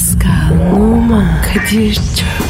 Pascal, Oman, Kadir çok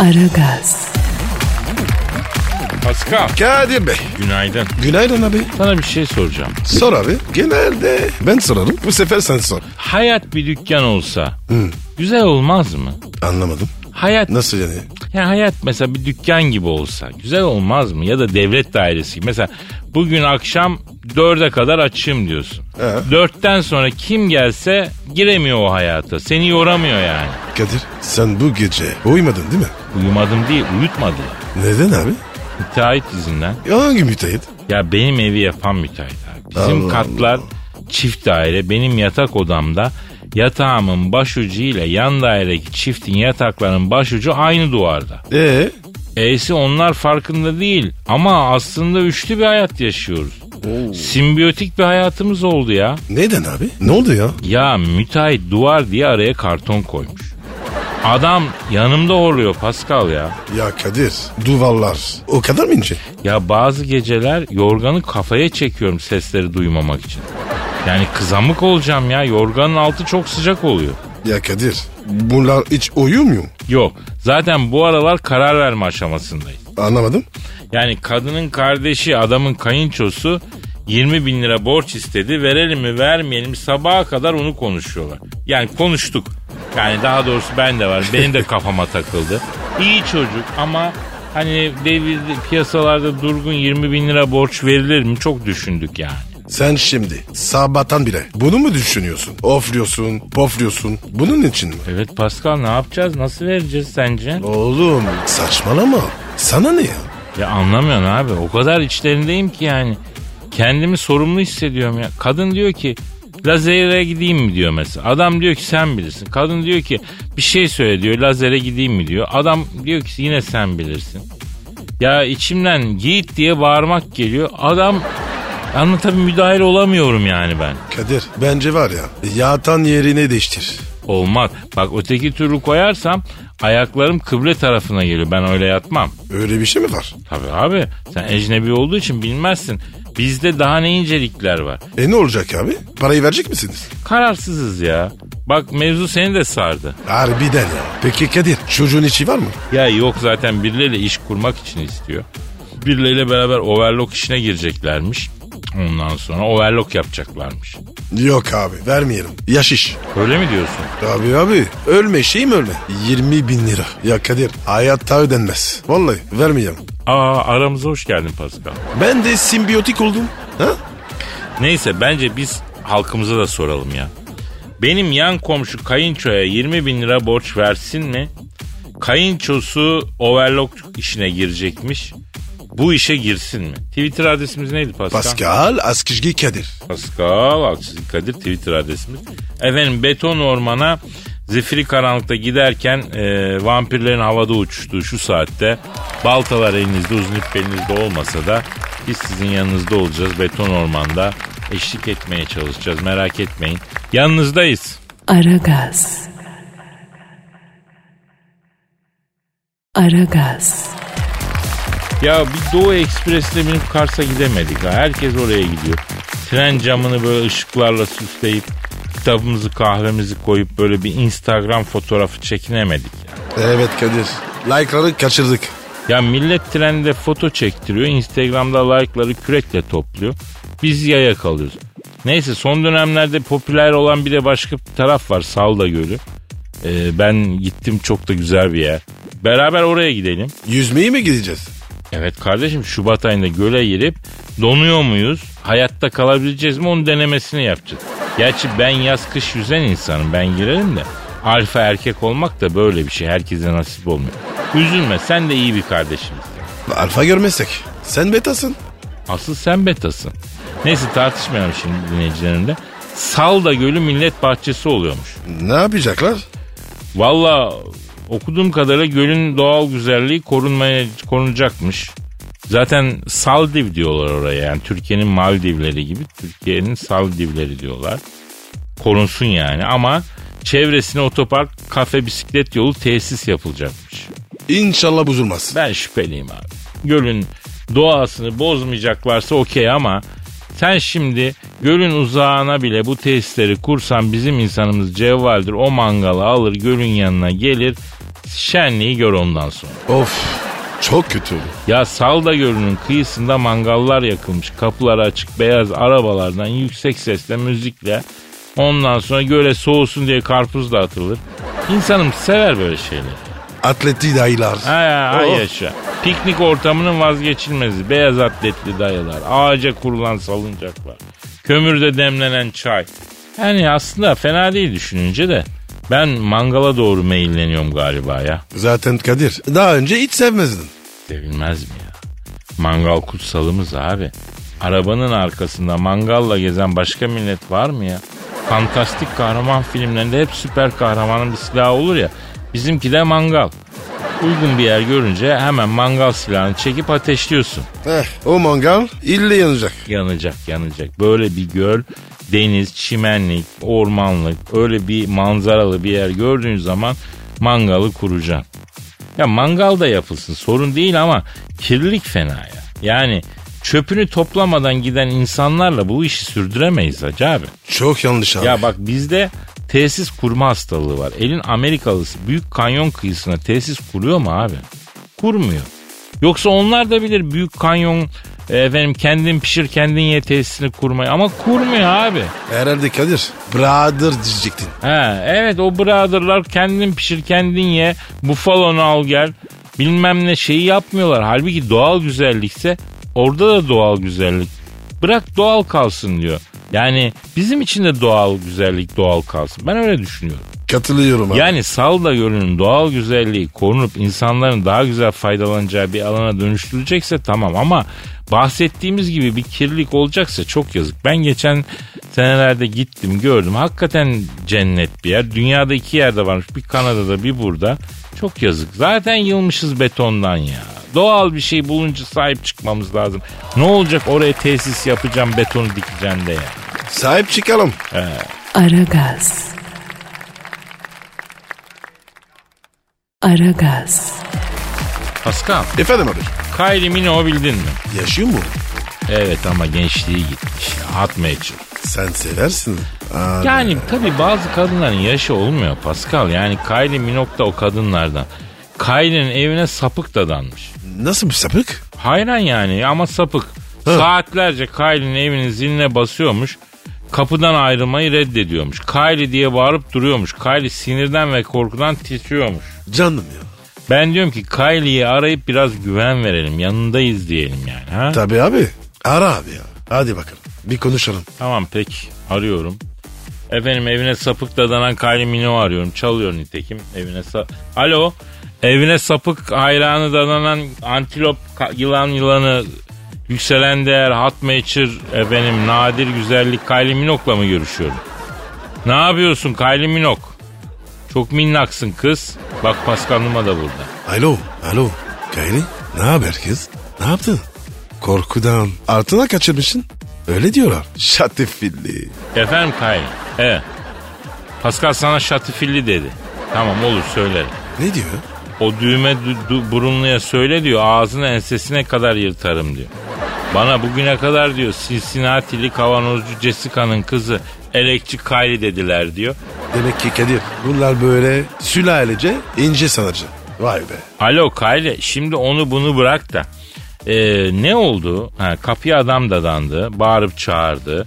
Aragaz, Pascal Kadir Bey. günaydın. Günaydın abi. Sana bir şey soracağım. Sor abi. Genelde ben sorarım. Bu sefer sen sor. Hayat bir dükkan olsa güzel olmaz mı? Anlamadım. Hayat Nasıl yani? yani hayat mesela bir dükkan gibi olsa güzel olmaz mı? Ya da devlet dairesi gibi. Mesela bugün akşam dörde kadar açayım diyorsun. He. Dörtten sonra kim gelse giremiyor o hayata. Seni yoramıyor yani. Kadir sen bu gece uyumadın değil mi? Uyumadım değil uyutmadılar. Neden abi? Müteahhit izinden. Hangi müteahhit? Ya benim evi yapan müteahhit abi. Bizim Allah katlar çift daire. Benim yatak odamda yatağımın başucu ile yan dairedeki çiftin yataklarının başucu aynı duvarda. Ee? E'si onlar farkında değil ama aslında üçlü bir hayat yaşıyoruz. Simbiyotik bir hayatımız oldu ya. Neden abi? Ne oldu ya? Ya müteahhit duvar diye araya karton koymuş. Adam yanımda horluyor Pascal ya. Ya Kadir duvarlar o kadar mı ince? Ya bazı geceler yorganı kafaya çekiyorum sesleri duymamak için. Yani kızamık olacağım ya. Yorganın altı çok sıcak oluyor. Ya Kadir bunlar hiç uyumuyor mu? Yok. Zaten bu aralar karar verme aşamasındayız. Anlamadım. Yani kadının kardeşi adamın kayınçosu 20 bin lira borç istedi. Verelim mi vermeyelim mi sabaha kadar onu konuşuyorlar. Yani konuştuk. Yani daha doğrusu ben de var. Benim de kafama takıldı. İyi çocuk ama hani devir piyasalarda durgun 20 bin lira borç verilir mi? Çok düşündük yani. Sen şimdi sabahtan bile bunu mu düşünüyorsun? Ofluyorsun, pofluyorsun. Bunun için mi? Evet Pascal ne yapacağız? Nasıl vereceğiz sence? Oğlum saçmalama. Sana ne ya? Ya anlamıyorsun abi. O kadar içlerindeyim ki yani. Kendimi sorumlu hissediyorum ya. Kadın diyor ki lazere gideyim mi diyor mesela. Adam diyor ki sen bilirsin. Kadın diyor ki bir şey söyle diyor lazere gideyim mi diyor. Adam diyor ki yine sen bilirsin. Ya içimden git diye bağırmak geliyor. Adam anlatabiliyor müdahil olamıyorum yani ben. Kadir bence var ya yatan yerine değiştir. Olmaz. Bak öteki türlü koyarsam ayaklarım kıble tarafına geliyor. Ben öyle yatmam. Öyle bir şey mi var? Tabii abi sen ecnebi olduğu için bilmezsin. Bizde daha ne incelikler var. E ne olacak abi? Parayı verecek misiniz? Kararsızız ya. Bak mevzu seni de sardı. Harbiden ya. Peki Kadir çocuğun içi var mı? Ya yok zaten birileriyle iş kurmak için istiyor. Birileriyle beraber overlock işine gireceklermiş. Ondan sonra overlock yapacaklarmış. Yok abi vermeyelim. Yaş iş. Öyle mi diyorsun? Abi abi ölme şey mi ölme? 20 bin lira. Ya Kadir hayatta ödenmez. Vallahi vermeyelim. Aa aramıza hoş geldin Pascal. Ben de simbiyotik oldum. Ha? Neyse bence biz halkımıza da soralım ya. Benim yan komşu kayınçoya 20 bin lira borç versin mi? Kayınçosu overlock işine girecekmiş. Bu işe girsin mi? Twitter adresimiz neydi Pascal? Pascal Askizgi Kadir. Pascal Aksızlık Kadir Twitter adresimiz. Efendim beton ormana zifiri karanlıkta giderken e, vampirlerin havada uçuştuğu şu saatte baltalar elinizde uzun ip elinizde olmasa da biz sizin yanınızda olacağız beton ormanda eşlik etmeye çalışacağız merak etmeyin. Yanınızdayız. Aragaz. Aragaz, Ya bir Doğu Ekspres'le binip Kars'a gidemedik ha. Herkes oraya gidiyor. Tren camını böyle ışıklarla süsleyip kitabımızı kahvemizi koyup böyle bir Instagram fotoğrafı çekinemedik. ya. Evet Kadir. Like'ları kaçırdık. Ya millet trende foto çektiriyor. Instagram'da like'ları kürekle topluyor. Biz yaya kalıyoruz. Neyse son dönemlerde popüler olan bir de başka bir taraf var. Salda Gölü. Ee, ben gittim çok da güzel bir yer. Beraber oraya gidelim. Yüzmeyi mi gideceğiz? Evet kardeşim Şubat ayında göle girip donuyor muyuz? Hayatta kalabileceğiz mi onun denemesini yapacağız. Gerçi ben yaz kış yüzen insanım ben girerim de. Alfa erkek olmak da böyle bir şey herkese nasip olmuyor. Üzülme sen de iyi bir kardeşimsin. Alfa görmezsek. Sen betasın. Asıl sen betasın. Neyse tartışmayalım şimdi dinleyicilerimle. Salda Gölü millet bahçesi oluyormuş. Ne yapacaklar? Valla okuduğum kadarıyla gölün doğal güzelliği korunmaya korunacakmış. Zaten Saldiv diyorlar oraya yani Türkiye'nin Maldivleri gibi Türkiye'nin Saldivleri diyorlar. Korunsun yani ama çevresine otopark, kafe, bisiklet yolu tesis yapılacakmış. İnşallah bozulmaz. Ben şüpheliyim abi. Gölün doğasını bozmayacaklarsa okey ama sen şimdi gölün uzağına bile bu tesisleri kursan bizim insanımız cevvaldir o mangalı alır gölün yanına gelir şenliği gör ondan sonra. Of çok kötü oldu. Ya Salda Gölü'nün kıyısında mangallar yakılmış. Kapıları açık beyaz arabalardan yüksek sesle müzikle ondan sonra göle soğusun diye karpuz da atılır. İnsanım sever böyle şeyleri. Atletli dayılar. Ay, ay Oh. yaşa. Piknik ortamının vazgeçilmezi. Beyaz atletli dayılar. Ağaca kurulan salıncaklar. Kömürde demlenen çay. Yani aslında fena değil düşününce de. Ben mangala doğru meyilleniyorum galiba ya. Zaten Kadir daha önce hiç sevmezdin. Sevilmez mi ya? Mangal kutsalımız abi. Arabanın arkasında mangalla gezen başka millet var mı ya? Fantastik kahraman filmlerinde hep süper kahramanın bir silahı olur ya. Bizimki de mangal. Uygun bir yer görünce hemen mangal silahını çekip ateşliyorsun. Heh, o mangal ille yanacak. Yanacak yanacak. Böyle bir göl, deniz, çimenlik, ormanlık öyle bir manzaralı bir yer gördüğün zaman mangalı kuracaksın. Ya mangal da yapılsın sorun değil ama kirlilik fena ya. Yani çöpünü toplamadan giden insanlarla bu işi sürdüremeyiz hacı abi. Çok yanlış abi. Ya bak bizde tesis kurma hastalığı var. Elin Amerikalısı büyük kanyon kıyısına tesis kuruyor mu abi? Kurmuyor. Yoksa onlar da bilir büyük kanyon e, efendim kendin pişir kendin ye tesisini kurmayı ama kurmuyor abi. Herhalde Kadir. Brother diyecektin. Ha, evet o brotherlar kendin pişir kendin ye bufalonu al gel bilmem ne şeyi yapmıyorlar. Halbuki doğal güzellikse orada da doğal güzellik. Bırak doğal kalsın diyor. Yani bizim için de doğal güzellik doğal kalsın. Ben öyle düşünüyorum. Katılıyorum abi. Yani Salda Gölü'nün doğal güzelliği korunup insanların daha güzel faydalanacağı bir alana dönüştürülecekse tamam ama bahsettiğimiz gibi bir kirlilik olacaksa çok yazık. Ben geçen senelerde gittim gördüm. Hakikaten cennet bir yer. Dünyada iki yerde varmış. Bir Kanada'da bir burada. Çok yazık. Zaten yılmışız betondan ya. Doğal bir şey bulunca sahip çıkmamız lazım. Ne olacak oraya tesis yapacağım betonu dikeceğim de ya. Sahip çıkalım. Aragaz. Aragaz. Pascal, Efendim abi. Kylie Minogue bildin mi? Yaşıyor mu? Evet ama gençliği gitmiş. Matcher. Sen seversin. Abi. Yani tabii bazı kadınların yaşı olmuyor Pascal. Yani Kylie Minogue da o kadınlardan. Kylie'nin evine sapık dadanmış. Nasıl bir sapık? Hayran yani ama sapık. Saatlerce Kylie'nin evinin ziline basıyormuş. Kapıdan ayrılmayı reddediyormuş. Kylie diye bağırıp duruyormuş. Kylie sinirden ve korkudan titriyormuş. Canım ya. Ben diyorum ki Kylie'yi arayıp biraz güven verelim. Yanındayız diyelim yani. Ha? Tabii abi. Ara abi ya. Hadi bakalım. Bir konuşalım. Tamam peki arıyorum. Efendim evine sapık dadanan Kylie Minogue arıyorum. Çalıyor nitekim evine sa- Alo. Evine sapık hayranı dadanan antilop yılan yılanı yükselen değer hot matcher efendim nadir güzellik Kylie Minogue'la mı görüşüyorum? Ne yapıyorsun Kylie Minogue? Çok minnaksın kız. Bak Pascal Numa da burada. Alo. Alo. Kayri. Ne haber kız? Ne yaptın? Korkudan altına kaçırmışsın. Öyle diyorlar. Şatifilli. Efendim Kylie. Evet. Pascal sana şatifilli dedi. Tamam olur söylerim. Ne diyor? O düğme du- du- burunluya söyle diyor ağzını ensesine kadar yırtarım diyor. Bana bugüne kadar diyor Cincinnati'li kavanozcu Jessica'nın kızı elekçi Kylie dediler diyor. Demek ki Kadir bunlar böyle sülalece ince sanatçı. Vay be. Alo Kylie şimdi onu bunu bırak da. Ee, ne oldu? Ha, kapıya adam dadandı. Bağırıp çağırdı.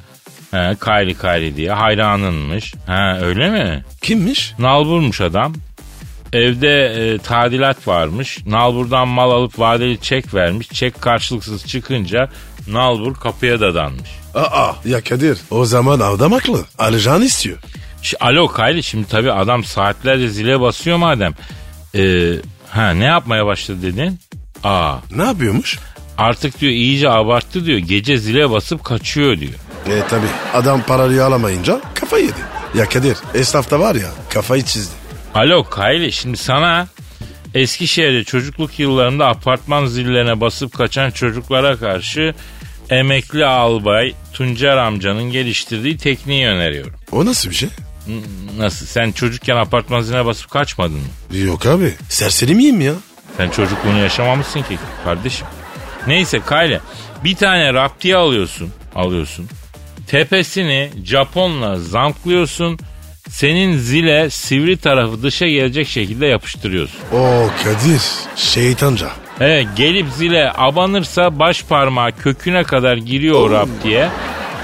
Ha, Kylie Kylie diye hayranınmış. Ha, öyle mi? Kimmiş? Nalburmuş adam. Evde e, tadilat varmış. Nalbur'dan mal alıp vadeli çek vermiş. Çek karşılıksız çıkınca Nalbur kapıya dadanmış. Aa ya Kadir o zaman adam haklı. Alacağını istiyor. Ş- Alo Kayli şimdi tabii adam saatlerce zile basıyor madem. Ee, ha ne yapmaya başladı dedin? Aa Ne yapıyormuş? artık diyor iyice abarttı diyor. Gece zile basıp kaçıyor diyor. E tabi adam parayı alamayınca kafa yedi. Ya Kadir esnafta var ya kafayı çizdi. Alo Kayli şimdi sana Eskişehir'de çocukluk yıllarında apartman zillerine basıp kaçan çocuklara karşı emekli albay Tuncer amcanın geliştirdiği tekniği öneriyorum. O nasıl bir şey? Nasıl? Sen çocukken apartman ziline basıp kaçmadın mı? Yok abi serseri miyim ya? Sen çocukluğunu yaşamamışsın ki kardeşim. Neyse Kayla bir tane raptiye alıyorsun. Alıyorsun. Tepesini Japonla zamklıyorsun. Senin zile sivri tarafı dışa gelecek şekilde yapıştırıyorsun. O Kadir şeytanca. Evet gelip zile abanırsa baş parmağı köküne kadar giriyor o raptiye.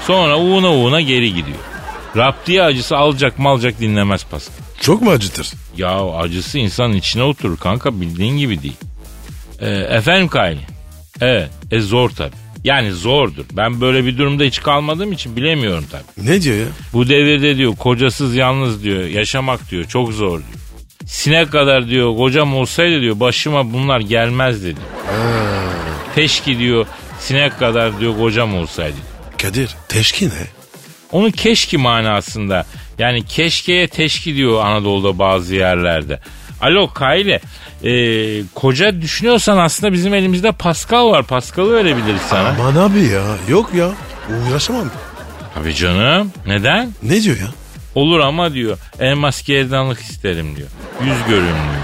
Sonra uğuna uğuna geri gidiyor. Raptiye acısı alacak malacak dinlemez Pascal. Çok mu acıtır? Ya acısı insanın içine oturur kanka bildiğin gibi değil. Ee, efendim Kayli. Evet e zor tabi. Yani zordur. Ben böyle bir durumda hiç kalmadığım için bilemiyorum tabi. Ne diyor ya? Bu devirde diyor kocasız yalnız diyor yaşamak diyor çok zor diyor. Sinek kadar diyor kocam olsaydı diyor başıma bunlar gelmezdi diyor. Teşki diyor sinek kadar diyor kocam olsaydı. Kadir teşki ne? Onu keşki manasında yani keşkeye teşki diyor Anadolu'da bazı yerlerde. Alo Kayle e, koca düşünüyorsan aslında bizim elimizde Pascal var. Pascal'ı verebiliriz sana. Aman abi ya yok ya uğraşamam. Abi canım neden? Ne diyor ya? Olur ama diyor elmas gerdanlık isterim diyor. Yüz görünümlü.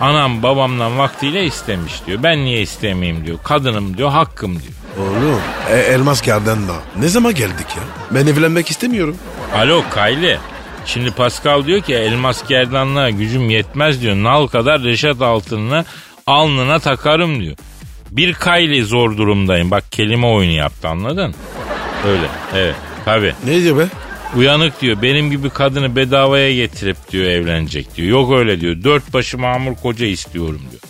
Anam babamdan vaktiyle istemiş diyor. Ben niye istemeyeyim diyor. Kadınım diyor hakkım diyor. Oğlum e, elmas gerdanla ne zaman geldik ya? Ben evlenmek istemiyorum. Alo Kayli. Şimdi Pascal diyor ki elmas gerdanlığa gücüm yetmez diyor. Nal kadar reşat altınını alnına takarım diyor. Bir Kayli zor durumdayım. Bak kelime oyunu yaptı anladın? Öyle evet tabi. Ne diyor be? Uyanık diyor benim gibi kadını bedavaya getirip diyor evlenecek diyor. Yok öyle diyor dört başı mamur koca istiyorum diyor.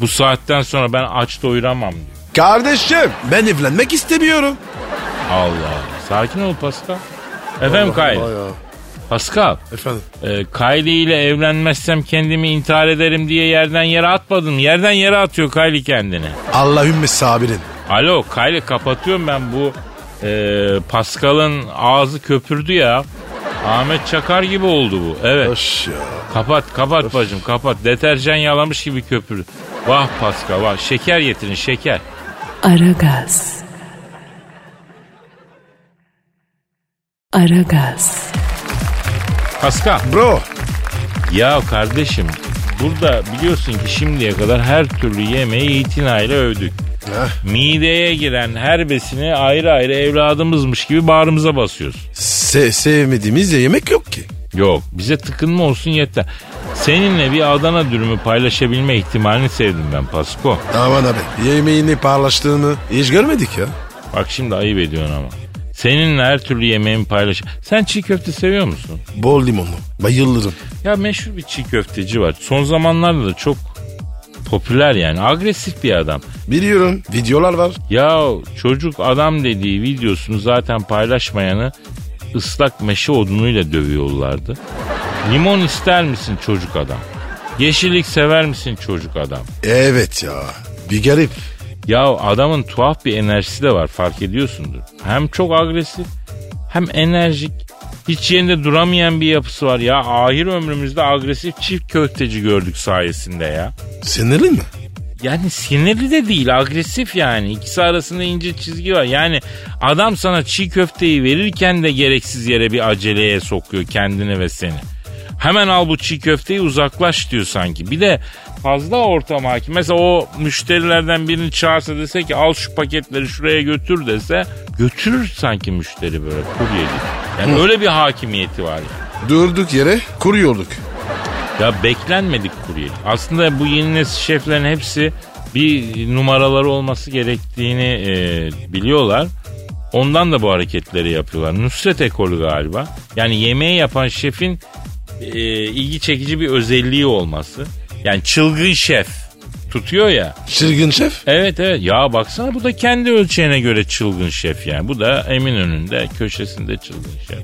Bu saatten sonra ben aç doyuramam diyor. Kardeşim ben evlenmek istemiyorum. Allah Allah. Sakin ol Pascal. Efendim Kayli. Pascal. Efendim. E, Kylie ile evlenmezsem kendimi intihar ederim diye yerden yere atmadım. Yerden yere atıyor Kylie kendini. Allahümme sabirin. Alo Kylie kapatıyorum ben bu e, Pascal'ın ağzı köpürdü ya. Ahmet Çakar gibi oldu bu. Evet. Hoş ya. Kapat kapat bacım kapat. Deterjan yalamış gibi köpürdü. Vah Pascal vah. Şeker getirin şeker. Aragaz. Aragaz. Pascal. Bro. Ya kardeşim burada biliyorsun ki şimdiye kadar her türlü yemeği itinayla övdük. Heh. Mideye giren her besini ayrı ayrı evladımızmış gibi bağrımıza basıyoruz. Se sevmediğimiz de yemek yok ki. Yok bize tıkınma olsun yeter. Seninle bir Adana dürümü paylaşabilme ihtimalini sevdim ben Pasko. Aman abi yemeğini paylaştığını hiç görmedik ya. Bak şimdi ayıp ediyorsun ama. Seninle her türlü yemeğimi paylaş. Sen çiğ köfte seviyor musun? Bol limonlu. Bayılırım. Ya meşhur bir çiğ köfteci var. Son zamanlarda da çok popüler yani. Agresif bir adam. Biliyorum videolar var. Ya çocuk adam dediği videosunu zaten paylaşmayanı ıslak meşe odunuyla dövüyorlardı. Limon ister misin çocuk adam? Yeşillik sever misin çocuk adam? Evet ya. Bir garip. Ya adamın tuhaf bir enerjisi de var fark ediyorsundur. Hem çok agresif hem enerjik. Hiç yerinde duramayan bir yapısı var ya. Ahir ömrümüzde agresif çift köfteci gördük sayesinde ya. Sinirli mi? Yani sinirli de değil agresif yani. İkisi arasında ince çizgi var. Yani adam sana çiğ köfteyi verirken de gereksiz yere bir aceleye sokuyor kendini ve seni. Hemen al bu çiğ köfteyi uzaklaş diyor sanki. Bir de fazla ortam hakim. Mesela o müşterilerden birini çağırsa dese ki al şu paketleri şuraya götür dese götürür sanki müşteri böyle kuryeci. Yani öyle bir hakimiyeti var yani. Durduk yere kuruyorduk. Ya beklenmedik kuryelik. Aslında bu yeni nesil şeflerin hepsi bir numaraları olması gerektiğini e, biliyorlar. Ondan da bu hareketleri yapıyorlar. Nusret ekolü galiba. Yani yemeği yapan şefin e, ilgi çekici bir özelliği olması. Yani çılgın şef tutuyor ya. Çılgın şef. Evet evet ya baksana bu da kendi ölçeğine göre çılgın şef yani. Bu da emin önünde köşesinde çılgın şef.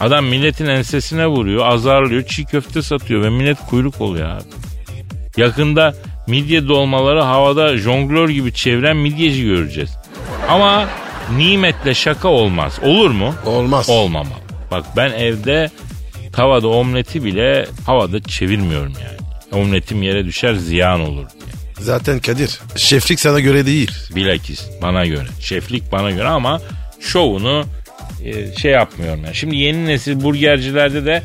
Adam milletin ensesine vuruyor, azarlıyor, çiğ köfte satıyor ve millet kuyruk oluyor abi. Yakında midye dolmaları havada jonglör gibi çeviren midyeci göreceğiz. Ama nimetle şaka olmaz. Olur mu? Olmaz. Olmamalı. Bak ben evde tavada omleti bile havada çevirmiyorum yani. Omletim yere düşer ziyan olur diye. Zaten Kadir şeflik sana göre değil. Bilakis bana göre. Şeflik bana göre ama şovunu e, şey yapmıyorum yani. Şimdi yeni nesil burgercilerde de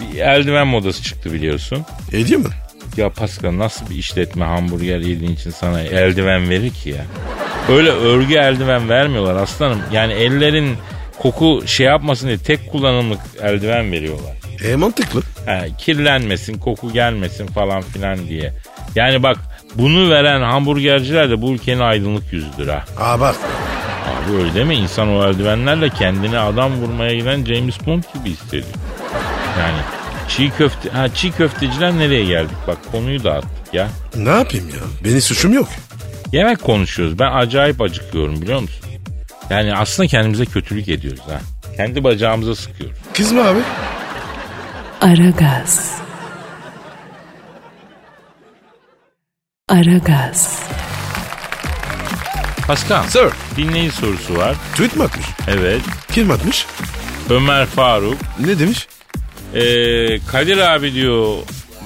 bir eldiven modası çıktı biliyorsun. Ediyor mu? Ya Pascal nasıl bir işletme hamburger yediğin için sana eldiven verir ki ya? Öyle örgü eldiven vermiyorlar aslanım. Yani ellerin koku şey yapmasın diye tek kullanımlık eldiven veriyorlar. E mantıklı. Ha, kirlenmesin, koku gelmesin falan filan diye. Yani bak bunu veren hamburgerciler de bu ülkenin aydınlık yüzüdür ha. Abart. Abi öyle deme insan o eldivenlerle kendini adam vurmaya giden James Bond gibi hissediyor. Yani çiğ köfte, ha çiğ köfteciler nereye geldik bak konuyu dağıttık ya. Ne yapayım ya? Benim suçum yok. Yemek konuşuyoruz ben acayip acıkıyorum biliyor musun? Yani aslında kendimize kötülük ediyoruz ha. Kendi bacağımıza sıkıyoruz. Kızma abi. Aragaz. Aragaz. Pascal Sir. dinleyici sorusu var. Tweet mi atmış? Evet. Kim atmış? Ömer Faruk. Ne demiş? Ee, Kadir abi diyor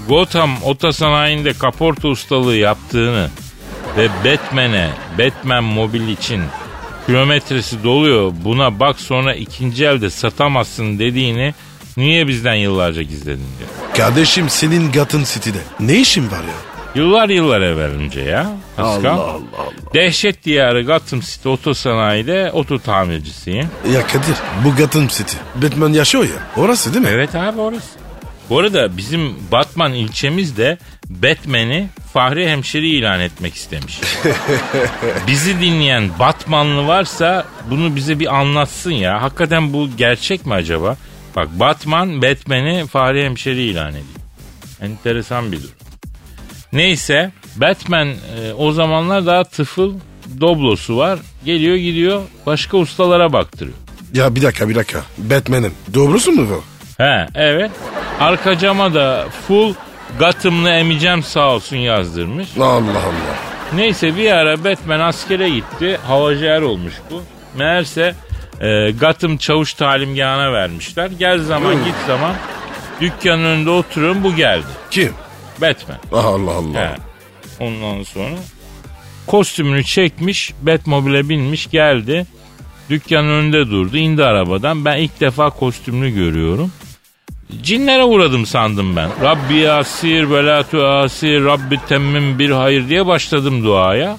Gotham otosanayinde kaporta ustalığı yaptığını ve Batman'e Batman mobil için kilometresi doluyor buna bak sonra ikinci elde satamazsın dediğini niye bizden yıllarca gizledin diyor. Kardeşim senin Gotham City'de. Ne işin var ya? Yıllar yıllar evvel önce ya. Pascal. Allah Allah. Dehşet diyarı Gotham City otosanayide oto tamircisiyim. Ya Kadir bu Gotham City. Batman yaşıyor ya. Orası değil mi? Evet abi orası. Bu arada bizim Batman ilçemiz de Batman'i Fahri Hemşeri ilan etmek istemiş. Bizi dinleyen Batmanlı varsa bunu bize bir anlatsın ya. Hakikaten bu gerçek mi acaba? Bak Batman Batman'i Fahri Hemşeri ilan ediyor. Enteresan bir durum. Neyse Batman e, o zamanlar daha tıfıl doblosu var. Geliyor gidiyor başka ustalara baktırıyor. Ya bir dakika bir dakika. Batman'im. Doğrusu mu bu? He evet. Arka cama da full Gotham'lı emicem sağ olsun yazdırmış. Allah Allah. Neyse bir ara Batman askere gitti. Havacı er olmuş bu. Meğerse e, Gotham çavuş talimgahına vermişler. Gel zaman git zaman dükkanın önünde oturuyorum bu geldi. Kim? Batman. Allah Allah. He. Ondan sonra kostümünü çekmiş Batmobile'e binmiş geldi. Dükkanın önünde durdu indi arabadan. Ben ilk defa kostümünü görüyorum. Cinlere uğradım sandım ben. Rabbi asir velatu asir Rabbi temmim bir hayır diye başladım duaya.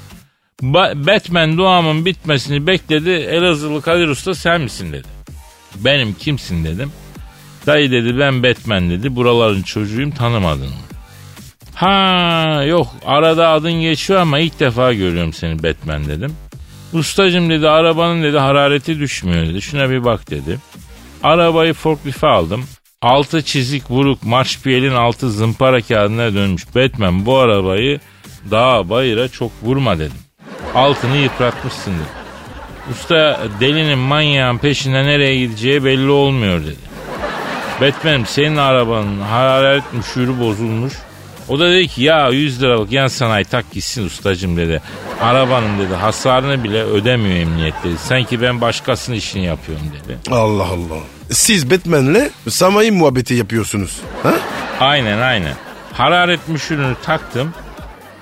Ba- Batman duamın bitmesini bekledi. Elazığlı Kadir Usta sen misin dedi. Benim kimsin dedim. Dayı dedi ben Batman dedi. Buraların çocuğuyum tanımadın mı? Ha yok arada adın geçiyor ama ilk defa görüyorum seni Batman dedim. Ustacım dedi arabanın dedi harareti düşmüyor dedi. Şuna bir bak dedi. Arabayı forklifte aldım. Altı çizik vuruk marşpiyelin altı zımpara kağıdına dönmüş. Batman bu arabayı dağa bayıra çok vurma dedim. Altını yıpratmışsın dedi. Usta delinin manyağın peşinde nereye gideceği belli olmuyor dedi. Batman'im senin arabanın hararet müşürü bozulmuş. O da dedi ki ya 100 liralık yan sanayi tak gitsin ustacım dedi. Arabanın dedi hasarını bile ödemiyor emniyet dedi. Sanki ben başkasının işini yapıyorum dedi. Allah Allah. Siz Batman'le sanayi muhabbeti yapıyorsunuz. Ha? Aynen aynen. Hararet müşürünü taktım.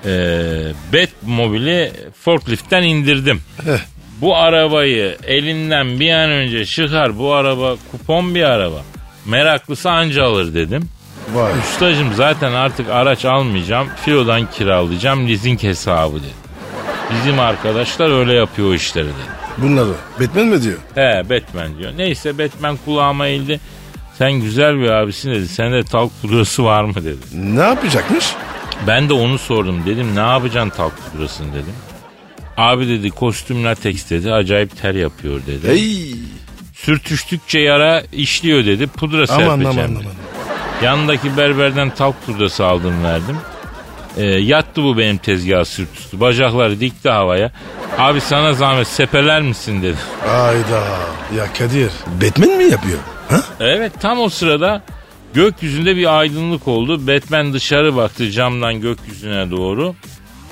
Ee, Batmobile'i forkliftten indirdim. Heh. Bu arabayı elinden bir an önce çıkar. Bu araba kupon bir araba. Meraklısı anca alır dedim. Vay. Ustacım zaten artık araç almayacağım. Filodan kiralayacağım. Leasing hesabı dedi. Bizim arkadaşlar öyle yapıyor o işleri dedi. Bunları. Batman mi diyor? He Batman diyor. Neyse Batman kulağıma eğildi. Sen güzel bir abisin dedi. Sende talk pudrası var mı dedi. Ne yapacakmış? Ben de onu sordum. Dedim ne yapacaksın talk pudrasını dedim. Abi dedi kostüm lateks dedi. Acayip ter yapıyor dedi. Hey. Sürtüştükçe yara işliyor dedi. Pudra Aman serpeceğim aman dedi. aman. Yanındaki berberden talk pudrası aldım verdim. Ee, yattı bu benim tezgahı sırt üstü. Bacakları dikti havaya. Abi sana zahmet sepeler misin dedi. Ayda. Ya Kadir. Batman mi yapıyor? Ha? Evet tam o sırada gökyüzünde bir aydınlık oldu. Batman dışarı baktı camdan gökyüzüne doğru.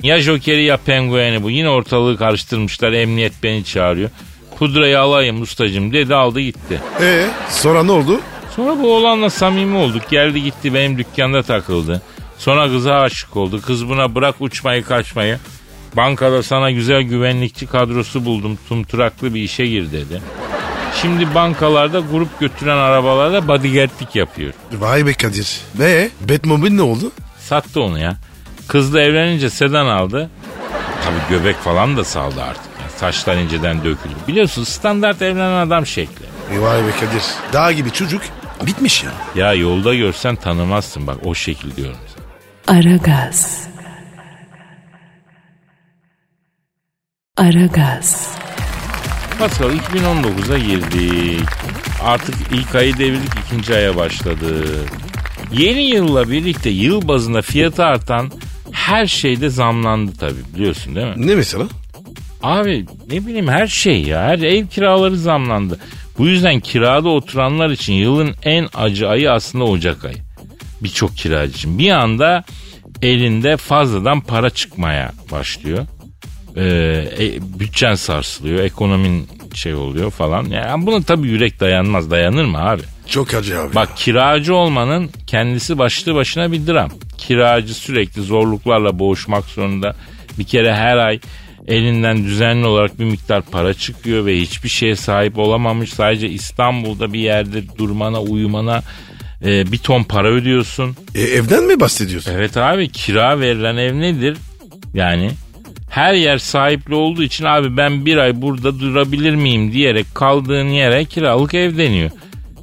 Ya Joker'i ya Penguen'i bu. Yine ortalığı karıştırmışlar. Emniyet beni çağırıyor. Pudrayı alayım ustacım dedi aldı gitti. Ee, sonra ne oldu? Sonra bu oğlanla samimi olduk. Geldi gitti benim dükkanda takıldı. Sonra kıza aşık oldu. Kız buna bırak uçmayı kaçmayı. Bankada sana güzel güvenlikçi kadrosu buldum. Tumturaklı bir işe gir dedi. Şimdi bankalarda grup götüren arabalarda bodyguardlik yapıyor. Vay be Kadir. Ee, Batmobile ne oldu? Sattı onu ya. Kızla evlenince sedan aldı. Tabii göbek falan da saldı artık. Yani saçlar inceden döküldü. Biliyorsun standart evlenen adam şekli. E vay be Kadir. Dağ gibi çocuk bitmiş ya. Ya yolda görsen tanımazsın bak o şekil diyorum sana. Aragaz. Aragaz. Pascal 2019'a girdik. Artık ilk ayı devirdik ikinci aya başladı. Yeni yılla birlikte yıl bazında fiyatı artan her şeyde zamlandı tabii biliyorsun değil mi? Ne mesela? Abi ne bileyim her şey ya. Her ev kiraları zamlandı. Bu yüzden kirada oturanlar için yılın en acı ayı aslında Ocak ayı. Birçok kiracı için. Bir anda elinde fazladan para çıkmaya başlıyor. Ee, e, bütçen sarsılıyor. Ekonomin şey oluyor falan. Yani buna tabii yürek dayanmaz. Dayanır mı abi? Çok acı abi. Bak kiracı olmanın kendisi başlı başına bir dram. Kiracı sürekli zorluklarla boğuşmak zorunda. Bir kere her ay elinden düzenli olarak bir miktar para çıkıyor ve hiçbir şeye sahip olamamış. Sadece İstanbul'da bir yerde durmana, uyumana e, bir ton para ödüyorsun. E, evden mi bahsediyorsun? Evet abi kira verilen ev nedir? Yani her yer sahipli olduğu için abi ben bir ay burada durabilir miyim diyerek kaldığın yere kiralık ev deniyor.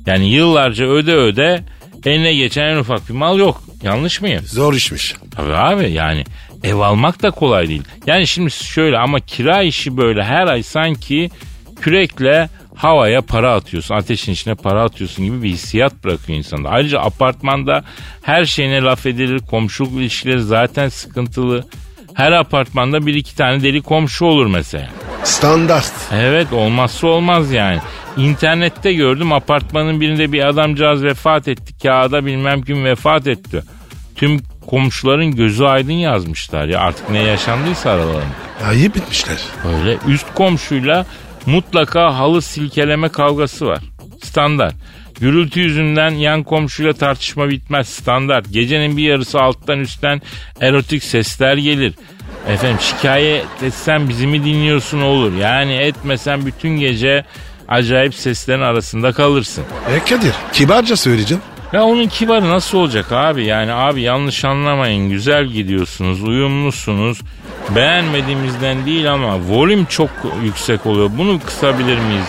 Yani yıllarca öde öde eline geçen en ufak bir mal yok. Yanlış mıyım? Zor işmiş. Tabii abi yani ev almak da kolay değil. Yani şimdi şöyle ama kira işi böyle her ay sanki kürekle havaya para atıyorsun. Ateşin içine para atıyorsun gibi bir hissiyat bırakıyor insanda. Ayrıca apartmanda her şeyine laf edilir. Komşuluk ilişkileri zaten sıkıntılı. Her apartmanda bir iki tane deli komşu olur mesela. Standart. Evet olmazsa olmaz yani. İnternette gördüm apartmanın birinde bir adamcağız vefat etti. Kağıda bilmem kim vefat etti. Tüm komşuların gözü aydın yazmışlar ya artık ne yaşandıysa aralarında. Ayıp bitmişler. Öyle üst komşuyla mutlaka halı silkeleme kavgası var. Standart. Gürültü yüzünden yan komşuyla tartışma bitmez. Standart. Gecenin bir yarısı alttan üstten erotik sesler gelir. Efendim şikayet etsen bizi mi dinliyorsun olur. Yani etmesen bütün gece acayip seslerin arasında kalırsın. E Kadir kibarca söyleyeceğim. Ya onun kibarı nasıl olacak abi? Yani abi yanlış anlamayın. Güzel gidiyorsunuz, uyumlusunuz. Beğenmediğimizden değil ama volüm çok yüksek oluyor. Bunu kısabilir miyiz?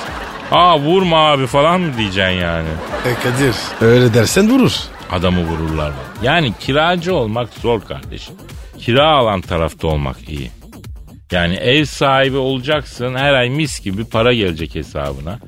Aa vurma abi falan mı diyeceksin yani? E Kadir öyle dersen vurur. Adamı vururlar. bak. Yani kiracı olmak zor kardeşim. Kira alan tarafta olmak iyi. Yani ev sahibi olacaksın her ay mis gibi para gelecek hesabına.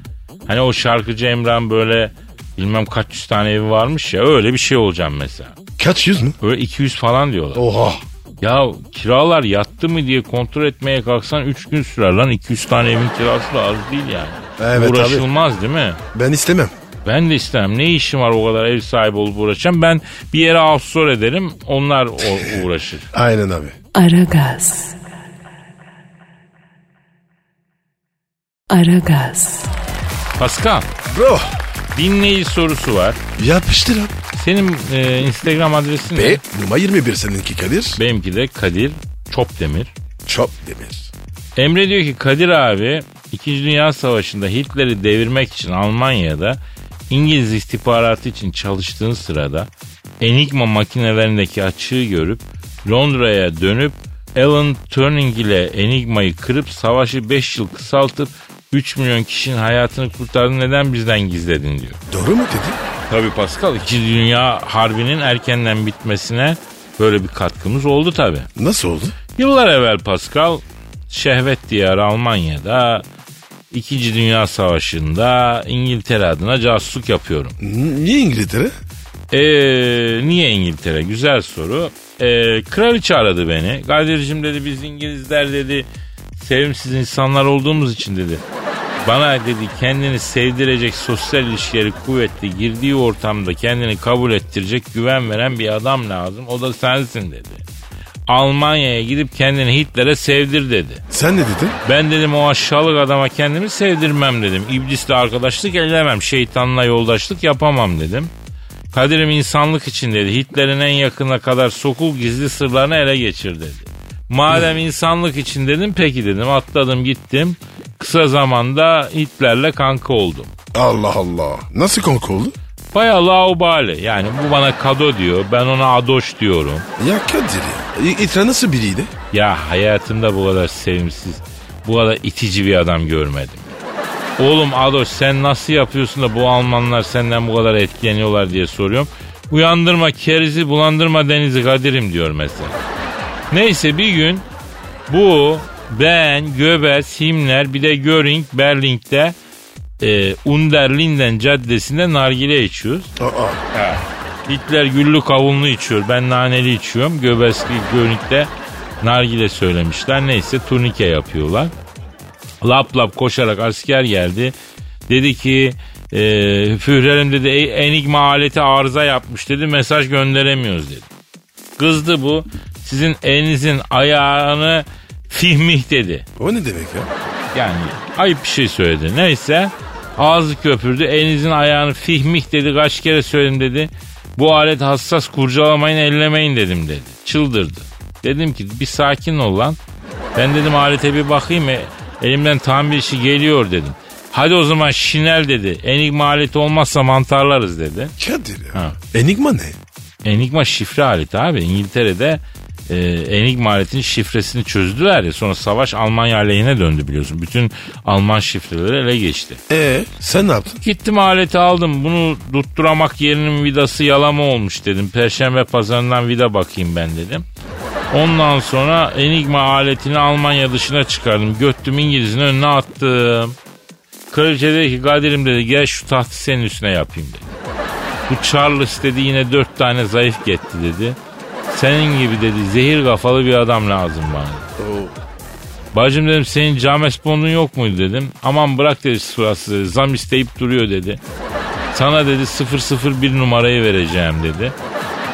Hani o şarkıcı Emrah'ın böyle bilmem kaç yüz tane evi varmış ya öyle bir şey olacağım mesela. Kaç yüz mü? Öyle 200 falan diyorlar. Oha. Ya kiralar yattı mı diye kontrol etmeye kalksan 3 gün sürer lan 200 tane evin kirası da az değil yani. Evet Uğraşılmaz değil mi? Ben istemem. Ben de istemem. Ne işim var o kadar ev sahibi olup uğraşacağım. Ben bir yere outsource ederim. Onlar uğraşır. Aynen abi. Aragaz. Aragaz. Pascal, Bro dinleyici sorusu var. yapıştır abi. Senin e, Instagram adresin ne? Ve numara 21 seninki Kadir. Benimki de Kadir Çopdemir. Çok demir. Emre diyor ki Kadir abi 2. Dünya Savaşı'nda Hitler'i devirmek için Almanya'da İngiliz istihbaratı için çalıştığın sırada Enigma makinelerindeki açığı görüp Londra'ya dönüp Alan Turing ile Enigma'yı kırıp savaşı 5 yıl kısaltıp 3 milyon kişinin hayatını kurtardın neden bizden gizledin diyor. Doğru mu dedi? Tabii Pascal 2. Dünya Harbi'nin erkenden bitmesine böyle bir katkımız oldu tabii. Nasıl oldu? Yıllar evvel Pascal şehvet diyarı Almanya'da İkinci Dünya Savaşı'nda İngiltere adına casusluk yapıyorum. Niye İngiltere? Ee, niye İngiltere? Güzel soru. Ee, kraliçe aradı beni. Kadir'cim dedi biz İngilizler dedi sevimsiz insanlar olduğumuz için dedi. Bana dedi kendini sevdirecek sosyal ilişkileri kuvvetli girdiği ortamda kendini kabul ettirecek güven veren bir adam lazım. O da sensin dedi. Almanya'ya gidip kendini Hitler'e sevdir dedi. Sen ne dedin? Ben dedim o aşağılık adama kendimi sevdirmem dedim. İblisle arkadaşlık edemem. Şeytanla yoldaşlık yapamam dedim. Kadir'im insanlık için dedi. Hitler'in en yakına kadar sokul gizli sırlarını ele geçir dedi. Madem insanlık için dedim peki dedim. Atladım gittim. Kısa zamanda Hitler'le kanka oldum. Allah Allah. Nasıl konuk oldu? Bayağı laubali. Yani bu bana kado diyor. Ben ona adoş diyorum. Ya Kadir ya. İtra nasıl biriydi? Ya hayatımda bu kadar sevimsiz, bu kadar itici bir adam görmedim. Oğlum Adoş sen nasıl yapıyorsun da bu Almanlar senden bu kadar etkileniyorlar diye soruyorum. Uyandırma kerizi bulandırma denizi Kadir'im diyor mesela. Neyse bir gün bu ben Göbels, Himmler bir de Göring Berlin'de e, Under Linden caddesinde nargile içiyoruz. Aa. Hitler güllü kavunlu içiyor. Ben naneli içiyorum. Göbeski Göring'de nargile söylemişler. Neyse turnike yapıyorlar. Lap lap koşarak asker geldi. Dedi ki e, Führer'im dedi "E- enigma aleti arıza yapmış dedi. Mesaj gönderemiyoruz dedi. Kızdı bu. Sizin elinizin ayağını fihmih dedi. O ne demek ya? Yani ayıp bir şey söyledi. Neyse ağzı köpürdü. Elinizin ayağını fihmih dedi. Kaç kere söyledim dedi. Bu alet hassas kurcalamayın ellemeyin dedim dedi. Çıldırdı. Dedim ki bir sakin ol lan. Ben dedim alete bir bakayım. E, elimden tam bir işi geliyor dedim. Hadi o zaman şinel dedi. Enigma aleti olmazsa mantarlarız dedi. Kadir ya. Ha. Enigma ne? Enigma şifre aleti abi. İngiltere'de e, Enigma aletinin şifresini çözdüler ya. Sonra savaş Almanya aleyhine döndü biliyorsun. Bütün Alman şifreleri ele geçti. Ee sen ne yaptın? Gittim aleti aldım. Bunu tutturamak yerinin vidası yalama olmuş dedim. Perşembe pazarından vida bakayım ben dedim. Ondan sonra Enigma aletini Almanya dışına çıkardım. Göttüm İngiliz'in önüne attım. Kraliçe dedi ki Kadir'im dedi gel şu tahtı senin üstüne yapayım dedi. Bu Charles dedi yine dört tane zayıf gitti dedi. Senin gibi dedi zehir kafalı bir adam lazım bana. Bacım dedim senin James Bond'un yok muydu dedim. Aman bırak dedi sırası dedi. Zam isteyip duruyor dedi. Sana dedi 001 numarayı vereceğim dedi.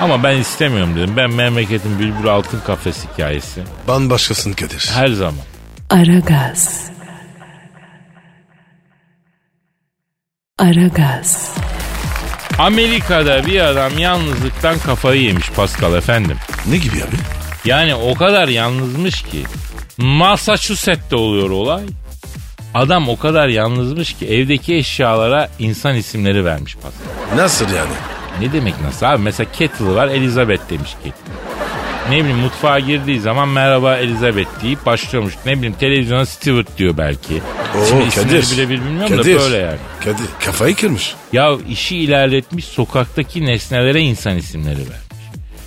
Ama ben istemiyorum dedim. Ben memleketin bülbül altın kafes hikayesi. Bambaşkasın Kadir. Her zaman. Aragaz. Aragaz. Amerika'da bir adam yalnızlıktan kafayı yemiş Pascal efendim. Ne gibi abi? Yani o kadar yalnızmış ki Massachusetts'te oluyor olay. Adam o kadar yalnızmış ki evdeki eşyalara insan isimleri vermiş Pascal. Nasıl yani? Ne demek nasıl abi? Mesela Kettle'ı var Elizabeth demiş ki. Ne bileyim mutfağa girdiği zaman merhaba Elizabeth deyip başlıyormuş. Ne bileyim televizyona Stewart diyor belki. Oo Şimdi isimleri Kadir. birebir bilmiyorum Kadir. da böyle yani. Kadir kafayı kırmış. Ya işi ilerletmiş sokaktaki nesnelere insan isimleri vermiş.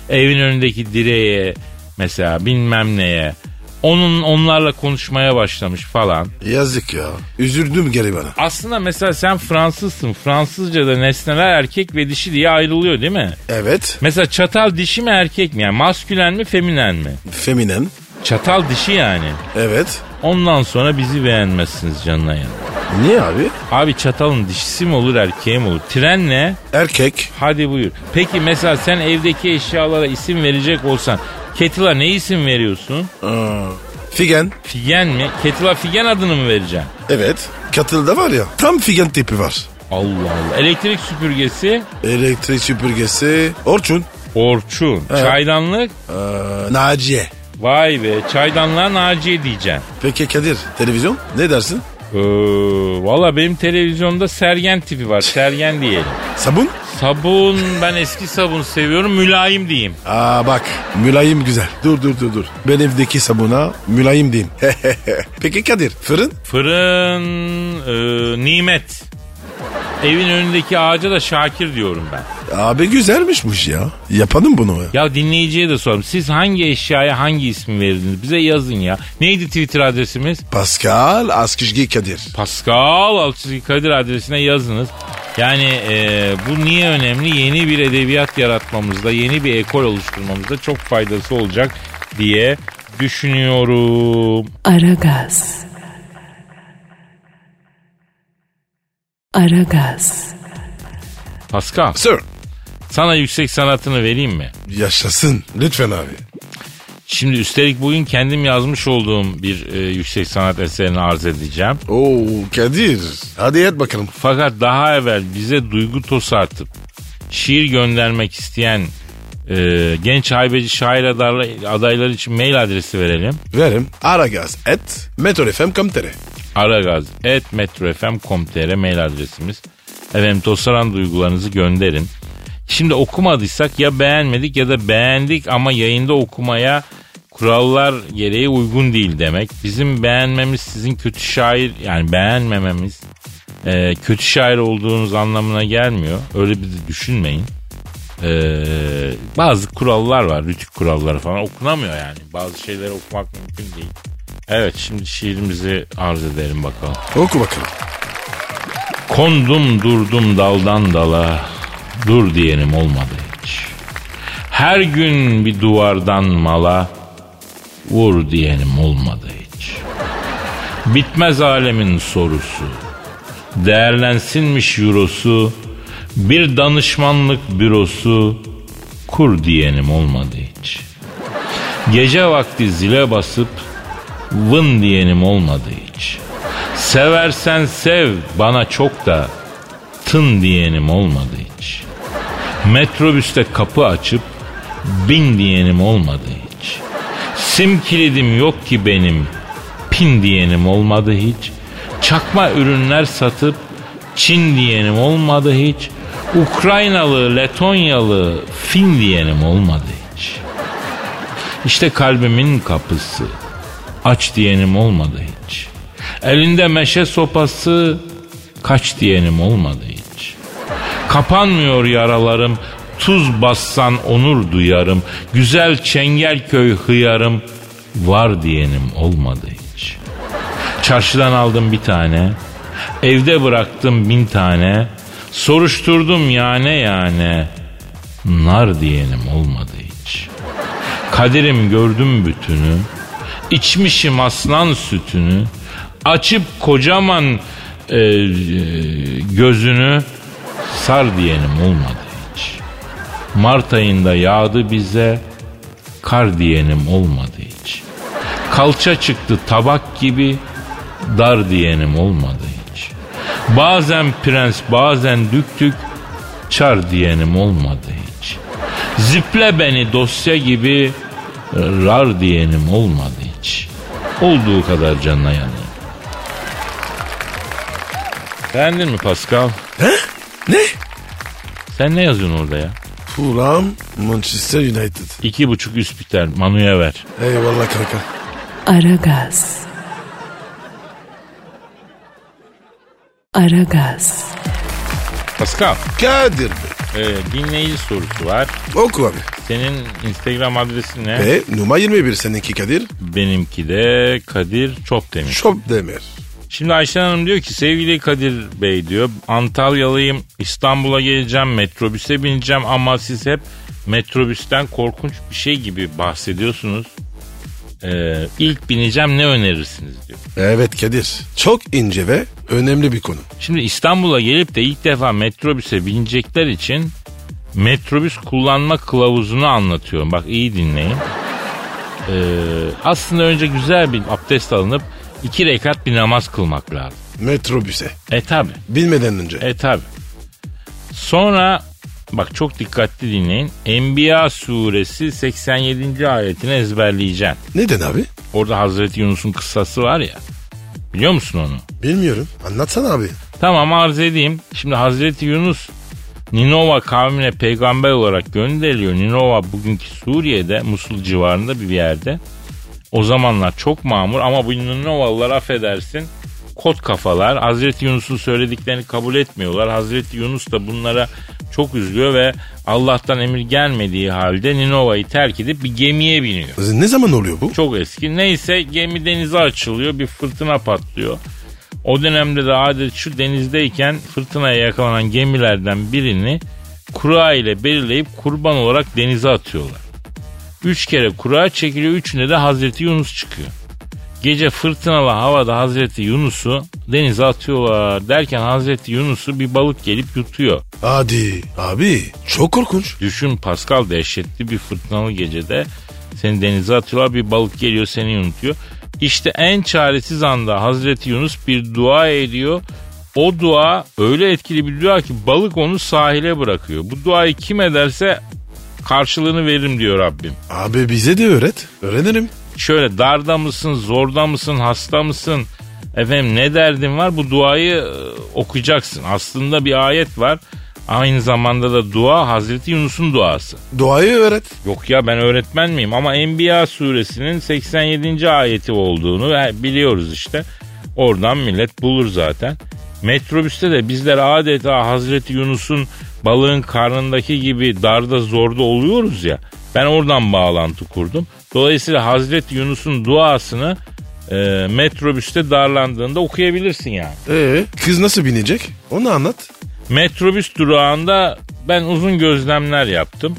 Evin önündeki direğe mesela bilmem neye. Onun onlarla konuşmaya başlamış falan. Yazık ya. Üzüldüm geri bana. Aslında mesela sen Fransızsın. Fransızca'da nesneler erkek ve dişi diye ayrılıyor değil mi? Evet. Mesela çatal dişi mi erkek mi? Yani maskülen mi feminen mi? Feminen. Çatal dişi yani. Evet. Ondan sonra bizi beğenmezsiniz canına yani. Niye abi? Abi çatalın dişisi mi olur erkeği mi olur? Tren ne? Erkek. Hadi buyur. Peki mesela sen evdeki eşyalara isim verecek olsan Kettle'a ne isim veriyorsun? Aa, Figen. Figen mi? Kettle'a Figen adını mı vereceksin? Evet. Katılda var ya. Tam figen tipi var. Allah Allah. Elektrik süpürgesi Elektrik süpürgesi. Orçun. Orçun. Çaydanlık Ee, Naciye. Vay be çaydanlığa Naciye diyeceksin. Peki Kadir televizyon ne dersin? Ee, Valla benim televizyonda Sergen tipi var. Sergen diyelim. Sabun? Sabun ben eski sabun seviyorum mülayim diyeyim. Aa bak mülayim güzel. Dur dur dur dur. Ben evdeki sabuna mülayim diyeyim. Peki Kadir fırın? Fırın e, nimet. Evin önündeki ağaca da Şakir diyorum ben. Abi güzelmiş bu ya. Yapalım bunu. Ya dinleyiciye de sorayım. Siz hangi eşyaya hangi ismi verirdiniz? Bize yazın ya. Neydi Twitter adresimiz? Pascal Askışgi Kadir. Pascal Altçizgi Kadir adresine yazınız. Yani e, bu niye önemli? Yeni bir edebiyat yaratmamızda, yeni bir ekol oluşturmamızda çok faydası olacak diye düşünüyorum. Aragaz. Aragaz. Pascal, Sir. sana yüksek sanatını vereyim mi? Yaşasın. Lütfen abi. Şimdi üstelik bugün kendim yazmış olduğum bir e, yüksek sanat eserini arz edeceğim. Oo Kadir. Hadi et bakalım. Fakat daha evvel bize duygu tosatıp şiir göndermek isteyen e, genç haybeci şair adaylar- adayları için mail adresi verelim. Verim. Aragaz et. metrofm.com.tr aragaz.metrofm.com.tr mail adresimiz. Efendim tosaran duygularınızı gönderin. Şimdi okumadıysak ya beğenmedik ya da beğendik ama yayında okumaya kurallar gereği uygun değil demek. Bizim beğenmemiz sizin kötü şair yani beğenmememiz e, kötü şair olduğunuz anlamına gelmiyor. Öyle bir de düşünmeyin. E, bazı kurallar var, rütük kuralları falan okunamıyor yani. Bazı şeyleri okumak mümkün değil. Evet şimdi şiirimizi arz edelim bakalım. Oku bakalım. Kondum durdum daldan dala Dur diyenim olmadı hiç Her gün bir duvardan mala Vur diyenim olmadı hiç Bitmez alemin sorusu Değerlensinmiş eurosu Bir danışmanlık bürosu Kur diyenim olmadı hiç Gece vakti zile basıp Vın diyenim olmadı hiç Seversen sev bana çok da tın diyenim olmadı hiç. Metrobüste kapı açıp bin diyenim olmadı hiç. Sim kilidim yok ki benim pin diyenim olmadı hiç. Çakma ürünler satıp Çin diyenim olmadı hiç. Ukraynalı, Letonyalı, Fin diyenim olmadı hiç. İşte kalbimin kapısı. Aç diyenim olmadı hiç. Elinde meşe sopası kaç diyenim olmadı hiç. Kapanmıyor yaralarım, tuz bassan onur duyarım. Güzel Çengelköy hıyarım var diyenim olmadı hiç. Çarşıdan aldım bir tane, evde bıraktım bin tane. Soruşturdum yane yane, nar diyenim olmadı hiç. Kaderim gördüm bütünü, içmişim aslan sütünü. Açıp kocaman e, e, gözünü sar diyenim olmadı hiç. Mart ayında yağdı bize kar diyenim olmadı hiç. Kalça çıktı tabak gibi dar diyenim olmadı hiç. Bazen prens bazen dük dük çar diyenim olmadı hiç. Ziple beni dosya gibi rar diyenim olmadı. Olduğu kadar canına yanayım. Beğendin mi Pascal? He? Ne? Sen ne yazıyorsun orada ya? Fulham Manchester United. İki buçuk üst biter. Manu'ya ver. Eyvallah kanka. Aragaz. Aragaz. Pascal, Kadir Bey. E, dinleyici sorusu var. Oku abi. Senin Instagram adresin ne? Ve numara 21 seninki Kadir. Benimki de Kadir Çopdemir. Şop Demir. Şimdi Ayşen Hanım diyor ki sevgili Kadir Bey diyor Antalyalıyım İstanbul'a geleceğim metrobüse bineceğim ama siz hep metrobüsten korkunç bir şey gibi bahsediyorsunuz. Ee, ilk bineceğim ne önerirsiniz diyor. Evet Kadir. Çok ince ve önemli bir konu. Şimdi İstanbul'a gelip de ilk defa metrobüse binecekler için metrobüs kullanma kılavuzunu anlatıyorum. Bak iyi dinleyin. Ee, aslında önce güzel bir abdest alınıp iki rekat bir namaz kılmak lazım. Metrobüse. E tabi. Bilmeden önce. E tabi. Sonra bak çok dikkatli dinleyin. Enbiya suresi 87. ayetini ezberleyeceksin. Neden abi? Orada Hazreti Yunus'un kıssası var ya. Biliyor musun onu? Bilmiyorum. Anlatsana abi. Tamam arz edeyim. Şimdi Hazreti Yunus Ninova kavmine peygamber olarak gönderiliyor. Ninova bugünkü Suriye'de Musul civarında bir yerde. O zamanlar çok mamur ama bu Ninovalılar affedersin kot kafalar. Hazreti Yunus'un söylediklerini kabul etmiyorlar. Hazreti Yunus da bunlara çok üzülüyor ve Allah'tan emir gelmediği halde Ninova'yı terk edip bir gemiye biniyor. Ne zaman oluyor bu? Çok eski. Neyse gemi denize açılıyor. Bir fırtına patlıyor. O dönemde de adet şu denizdeyken fırtınaya yakalanan gemilerden birini kura ile belirleyip kurban olarak denize atıyorlar. Üç kere kura çekiliyor. Üçünde de Hazreti Yunus çıkıyor. Gece fırtınalı havada Hazreti Yunus'u denize atıyorlar. Derken Hazreti Yunus'u bir balık gelip yutuyor. Hadi. Abi çok korkunç. Düşün Pascal dehşetli bir fırtınalı gecede Seni denize atıyorlar bir balık geliyor seni unutuyor. İşte en çaresiz anda Hazreti Yunus bir dua ediyor. O dua öyle etkili bir dua ki balık onu sahile bırakıyor. Bu duayı kim ederse karşılığını veririm diyor Rabbim. Abi bize de öğret. Öğrenirim. Şöyle darda mısın, zorda mısın, hasta mısın? Efendim ne derdin var bu duayı e, okuyacaksın. Aslında bir ayet var. Aynı zamanda da dua Hazreti Yunus'un duası. Duayı öğret. Yok ya ben öğretmen miyim ama Enbiya suresinin 87. ayeti olduğunu biliyoruz işte. Oradan millet bulur zaten. Metrobüste de bizler adeta Hazreti Yunus'un balığın karnındaki gibi darda zorda oluyoruz ya. Ben oradan bağlantı kurdum. Dolayısıyla Hazreti Yunus'un duasını e, metrobüste darlandığında okuyabilirsin yani. Ee, kız nasıl binecek? Onu anlat. Metrobüs durağında ben uzun gözlemler yaptım.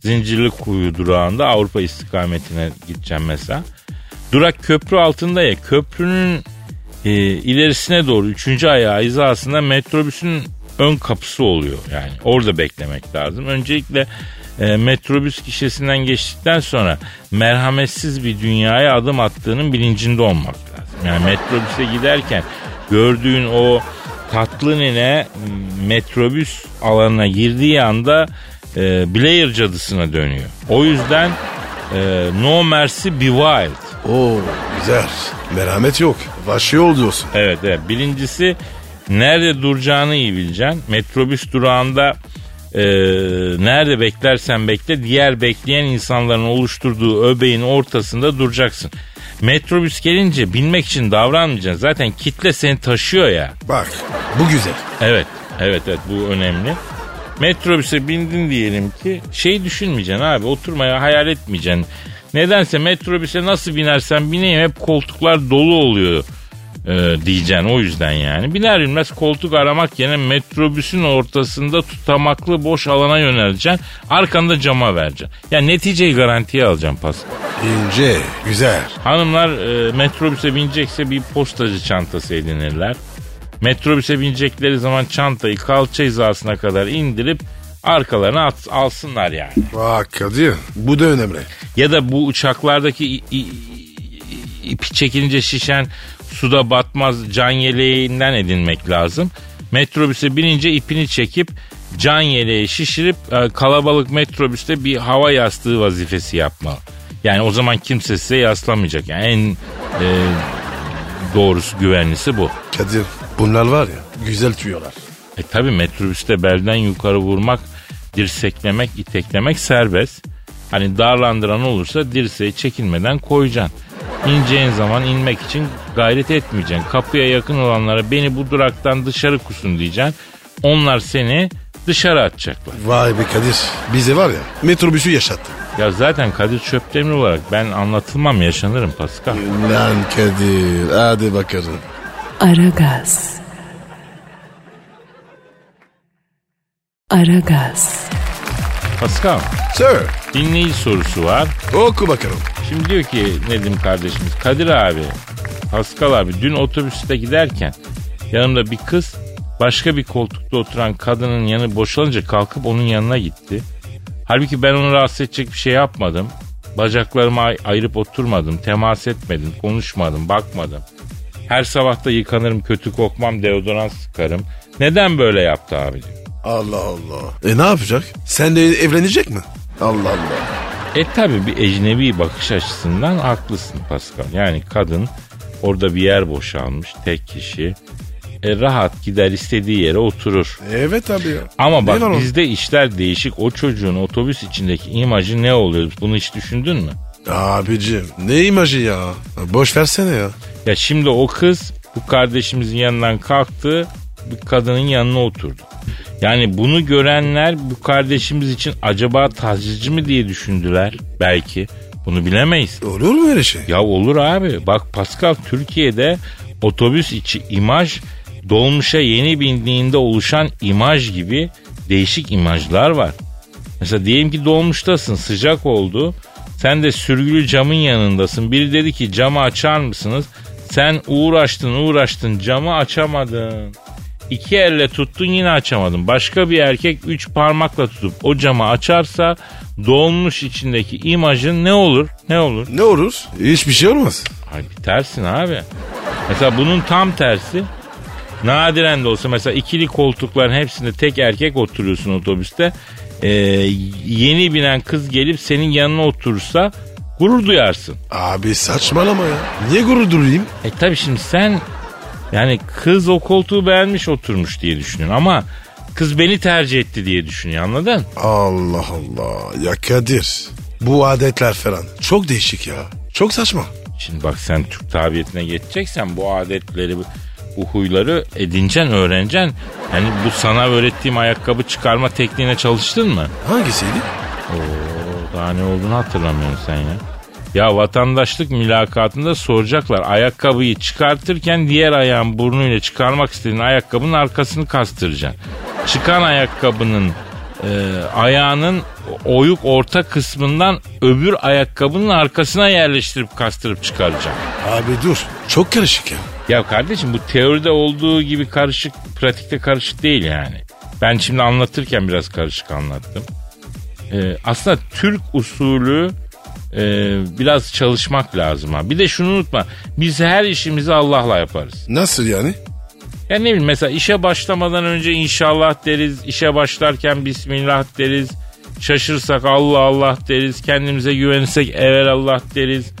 Zincirli kuyu durağında Avrupa istikametine gideceğim mesela. Durak köprü altında ya köprünün e, ilerisine doğru üçüncü ayağı hizasında metrobüsün ön kapısı oluyor yani orada beklemek lazım. Öncelikle e, metrobüs gişesinden geçtikten sonra merhametsiz bir dünyaya adım attığının bilincinde olmak lazım. Yani metrobüse giderken gördüğün o tatlı nene metrobüs alanına girdiği anda e, Blair cadısına dönüyor. O yüzden e, no mercy be wild. Oo güzel. Merhamet yok. Vahşi ol diyorsun. Evet evet. Birincisi nerede duracağını iyi bileceksin. Metrobüs durağında e, nerede beklersen bekle diğer bekleyen insanların oluşturduğu öbeğin ortasında duracaksın. Metrobüs gelince binmek için davranmayacaksın. Zaten kitle seni taşıyor ya. Bak bu güzel. Evet, evet, evet bu önemli. Metrobüse bindin diyelim ki şey düşünmeyeceksin abi oturmaya hayal etmeyeceksin. Nedense metrobüse nasıl binersen bineyim hep koltuklar dolu oluyor e, diyeceksin o yüzden yani. Biner binmez koltuk aramak yerine metrobüsün ortasında tutamaklı boş alana yöneleceksin. Arkanda cama vereceksin. Yani neticeyi garantiye alacaksın Pascal. İnce, güzel. Hanımlar e, metrobüse binecekse bir postacı çantası edinirler. Metrobüse binecekleri zaman çantayı kalça hizasına kadar indirip arkalarına at, alsınlar yani. Bak Kadir bu da önemli. Ya da bu uçaklardaki ipi çekilince şişen suda batmaz can yeleğinden edinmek lazım. Metrobüse binince ipini çekip can yeleği şişirip e, kalabalık metrobüste bir hava yastığı vazifesi yapmalı. Yani o zaman kimse size yaslamayacak. Yani en e, doğrusu güvenlisi bu. Kadir bunlar var ya güzel tüyolar. E tabi metrobüste belden yukarı vurmak, dirseklemek, iteklemek serbest. Hani darlandıran olursa dirseği çekinmeden koyacaksın. İneceğin zaman inmek için gayret etmeyeceksin. Kapıya yakın olanlara beni bu duraktan dışarı kusun diyeceksin. Onlar seni dışarı atacaklar. Vay be Kadir bize var ya metrobüsü yaşattı. Ya zaten Kadir Çöptemir olarak ben anlatılmam yaşanırım Pascal. Lan Kadir hadi bakalım. Aragaz. Aragaz. Pascal Sir dinleyici sorusu var. oku bakalım. Şimdi diyor ki Nedim kardeşimiz Kadir abi Pascal abi dün otobüste giderken yanımda bir kız başka bir koltukta oturan kadının yanı boşalınca kalkıp onun yanına gitti. Halbuki ben onu rahatsız edecek bir şey yapmadım. Bacaklarımı ay- ayırıp oturmadım, temas etmedim, konuşmadım, bakmadım. Her sabah da yıkanırım, kötü kokmam, deodorant sıkarım. Neden böyle yaptı abi. Allah Allah. E ne yapacak? Sen de evlenecek mi? Allah Allah. E tabi bir ecnebi bakış açısından haklısın Pascal. Yani kadın orada bir yer boşalmış tek kişi. E, rahat gider istediği yere oturur. Evet abi ya. Ama bak o? bizde işler değişik. O çocuğun otobüs içindeki imajı ne oluyor? Bunu hiç düşündün mü? Abicim ne imajı ya? Boş versene ya. Ya şimdi o kız bu kardeşimizin yanından kalktı. Bir kadının yanına oturdu. Yani bunu görenler bu kardeşimiz için acaba tacizci mi diye düşündüler belki. Bunu bilemeyiz. Olur mu öyle şey? Ya olur abi. Bak Pascal Türkiye'de otobüs içi imaj dolmuşa yeni bindiğinde oluşan imaj gibi değişik imajlar var. Mesela diyelim ki dolmuştasın sıcak oldu. Sen de sürgülü camın yanındasın. Biri dedi ki camı açar mısınız? Sen uğraştın uğraştın camı açamadın. İki elle tuttun yine açamadın. Başka bir erkek üç parmakla tutup o camı açarsa dolmuş içindeki imajın ne olur? Ne olur? Ne olur? Hiçbir şey olmaz. Ay bitersin abi. Mesela bunun tam tersi nadiren de olsa mesela ikili koltukların hepsinde tek erkek oturuyorsun otobüste. Ee, yeni binen kız gelip senin yanına oturursa gurur duyarsın. Abi saçmalama ya. Niye gurur durayım? E tabi şimdi sen yani kız o koltuğu beğenmiş oturmuş diye düşünüyorsun ama kız beni tercih etti diye düşünüyor anladın? Allah Allah. Ya Kadir. Bu adetler falan çok değişik ya. Çok saçma. Şimdi bak sen Türk tabiyetine geçeceksen bu adetleri bu, bu huyları edineceksin öğreneceksin. Yani bu sana öğrettiğim ayakkabı çıkarma tekniğine çalıştın mı? Hangisiydi? Oo, daha ne olduğunu hatırlamıyorsun sen ya. Ya vatandaşlık mülakatında soracaklar ayakkabıyı çıkartırken diğer ayağın burnuyla çıkarmak istediğin ayakkabının arkasını kastıracaksın. Çıkan ayakkabının e, ayağının oyuk orta kısmından öbür ayakkabının arkasına yerleştirip kastırıp çıkaracaksın. Abi dur. Çok karışık ya. Ya kardeşim bu teoride olduğu gibi karışık, pratikte karışık değil yani. Ben şimdi anlatırken biraz karışık anlattım. Ee, aslında Türk usulü e, biraz çalışmak lazım ha. Bir de şunu unutma. Biz her işimizi Allah'la yaparız. Nasıl yani? Ya ne bileyim mesela işe başlamadan önce inşallah deriz. işe başlarken Bismillah deriz. Şaşırsak Allah Allah deriz. Kendimize güvenirsek evvel Allah deriz.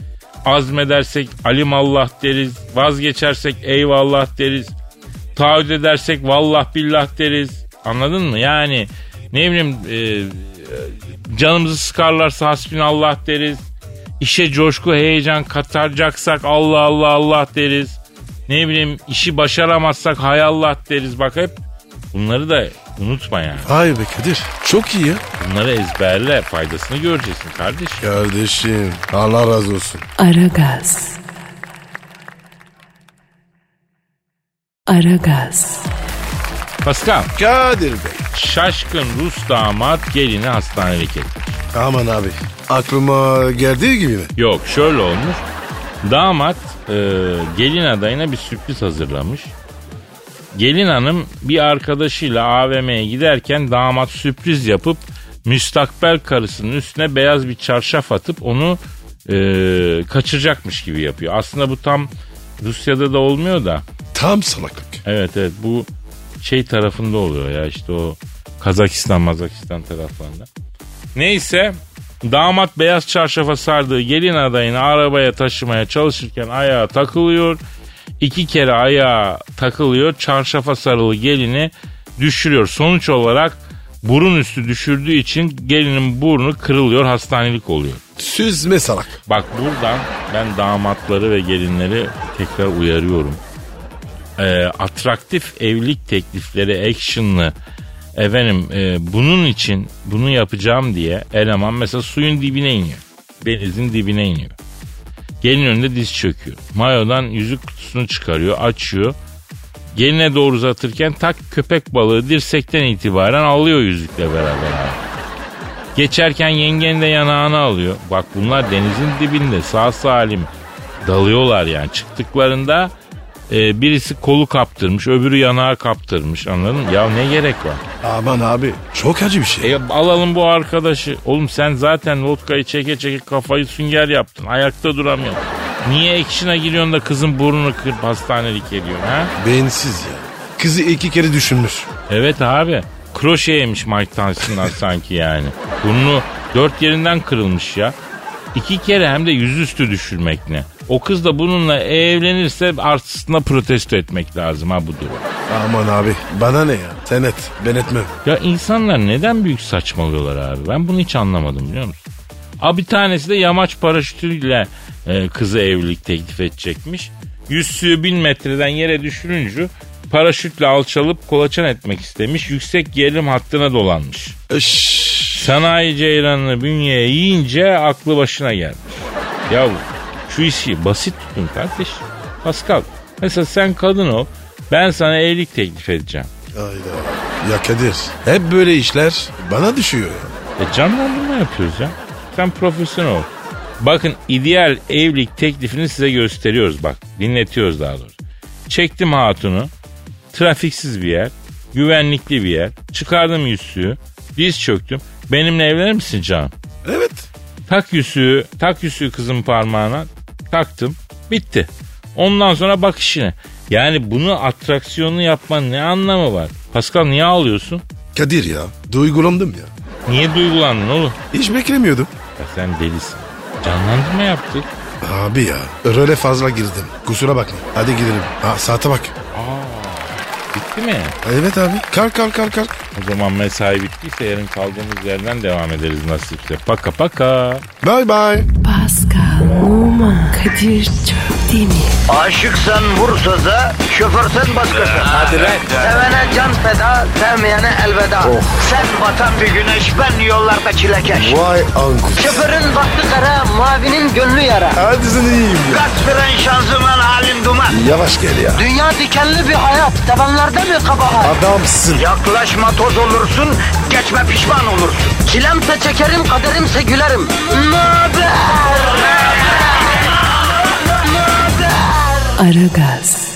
Azmedersek alim Allah deriz. Vazgeçersek eyvallah deriz. Taahhüt edersek vallah billah deriz. Anladın mı? Yani ne bileyim e, canımızı sıkarlarsa hasbinallah deriz. İşe coşku heyecan kataracaksak Allah Allah Allah deriz. Ne bileyim işi başaramazsak hay Allah deriz. Bak hep bunları da unutma yani. Vay be Kadir. Çok iyi ya. Bunları ezberle faydasını göreceksin kardeşim. Kardeşim Allah razı olsun. Aragaz. Aragaz. Pascal Kadir Bey. Şaşkın Rus damat gelini hastanelik etti. Aman abi. Aklıma geldiği gibi mi? Yok şöyle olmuş. Damat e, gelin adayına bir sürpriz hazırlamış. Gelin hanım bir arkadaşıyla AVM'ye giderken damat sürpriz yapıp müstakbel karısının üstüne beyaz bir çarşaf atıp onu e, kaçıracakmış gibi yapıyor. Aslında bu tam Rusya'da da olmuyor da. Tam salaklık. Evet evet bu şey tarafında oluyor ya işte o Kazakistan Mazakistan taraflarında. Neyse damat beyaz çarşafa sardığı gelin adayını arabaya taşımaya çalışırken ayağa takılıyor. İki kere ayağa takılıyor çarşafa sarılı gelini düşürüyor. Sonuç olarak burun üstü düşürdüğü için gelinin burnu kırılıyor hastanelik oluyor. Süzme salak. Bak buradan ben damatları ve gelinleri tekrar uyarıyorum. Ee, atraktif evlilik teklifleri actionlı efendim e, bunun için bunu yapacağım diye eleman mesela suyun dibine iniyor. Denizin dibine iniyor. Gelin önünde diz çöküyor. Mayodan yüzük kutusunu çıkarıyor, açıyor. Geline doğru uzatırken tak köpek balığı dirsekten itibaren alıyor yüzükle beraber. Geçerken yengen de yanağını alıyor. Bak bunlar denizin dibinde sağ salim dalıyorlar yani. Çıktıklarında e, birisi kolu kaptırmış öbürü yanağı kaptırmış anladın mı? Ya ne gerek var? Aman abi çok acı bir şey. E, alalım bu arkadaşı. Oğlum sen zaten vodkayı çeke çeke kafayı sünger yaptın. Ayakta duramıyorsun. Niye action'a giriyorsun da kızın burnunu kırıp hastanelik ediyorsun ha? Beyinsiz ya. Kızı iki kere düşünmüş. Evet abi. Kroşe yemiş Mike Tyson'dan sanki yani. Burnu dört yerinden kırılmış ya. İki kere hem de yüzüstü düşürmek ne? O kız da bununla evlenirse artısına protesto etmek lazım ha bu durum. Aman abi bana ne ya? Sen et ben etmem. Ya insanlar neden büyük saçmalıyorlar abi? Ben bunu hiç anlamadım biliyor musun? Abi bir tanesi de yamaç paraşütüyle e, kızı evlilik teklif edecekmiş. Yüzsüğü bin metreden yere düşürünce paraşütle alçalıp kolaçan etmek istemiş. Yüksek gerilim hattına dolanmış. Eş. Sanayi ceylanını bünyeye yiyince aklı başına gelmiş. Ya şu işi basit tutun kardeş. Pascal mesela sen kadın ol ben sana evlilik teklif edeceğim. Hayda. Ya Kadir hep böyle işler bana düşüyor. E canlandırma yapıyoruz ya. Sen profesyonel ol. Bakın ideal evlilik teklifini size gösteriyoruz bak. Dinletiyoruz daha doğrusu. Çektim hatunu. Trafiksiz bir yer. Güvenlikli bir yer. Çıkardım yüzüğü. Diz çöktüm. Benimle evlenir misin canım? Evet. Tak yüzüğü, tak yüzüğü kızın parmağına. Taktım. Bitti. Ondan sonra bak işine. Yani bunu atraksiyonlu yapmanın ne anlamı var? Pascal niye ağlıyorsun? Kadir ya duygulandım ya. Niye duygulandın oğlum? Hiç beklemiyordum. Ya sen delisin. Canlandırma yaptık. Abi ya röle fazla girdim. Kusura bakma. Hadi gidelim. Ha saate bak. Bitti mi? Evet abi. Kalk kalk kalk kalk. O zaman mesai bittiyse yarın kaldığımız yerden devam ederiz nasipse. Paka paka. Bye bye. Pascal, Oman, Kadir çok değil mi? Aşıksan vursa da, şoförsen başkasın. Hadi Sevene can feda, sevmeyene elveda. Sen batan bir güneş, ben yollarda çilekeş. Vay anku. Şoförün baktı kara, mavinin gönlü yara. Hadi sen iyiyim ya. Kasperen şanzıman halin duman. Yavaş gel ya. Dünya dikenli bir hayat, sevenlerde mi kabahar? Adamsın. Yaklaşma toz olursun, geçme pişman olursun. Çilemse çekerim, kaderimse gülerim. Möber! Aragaz.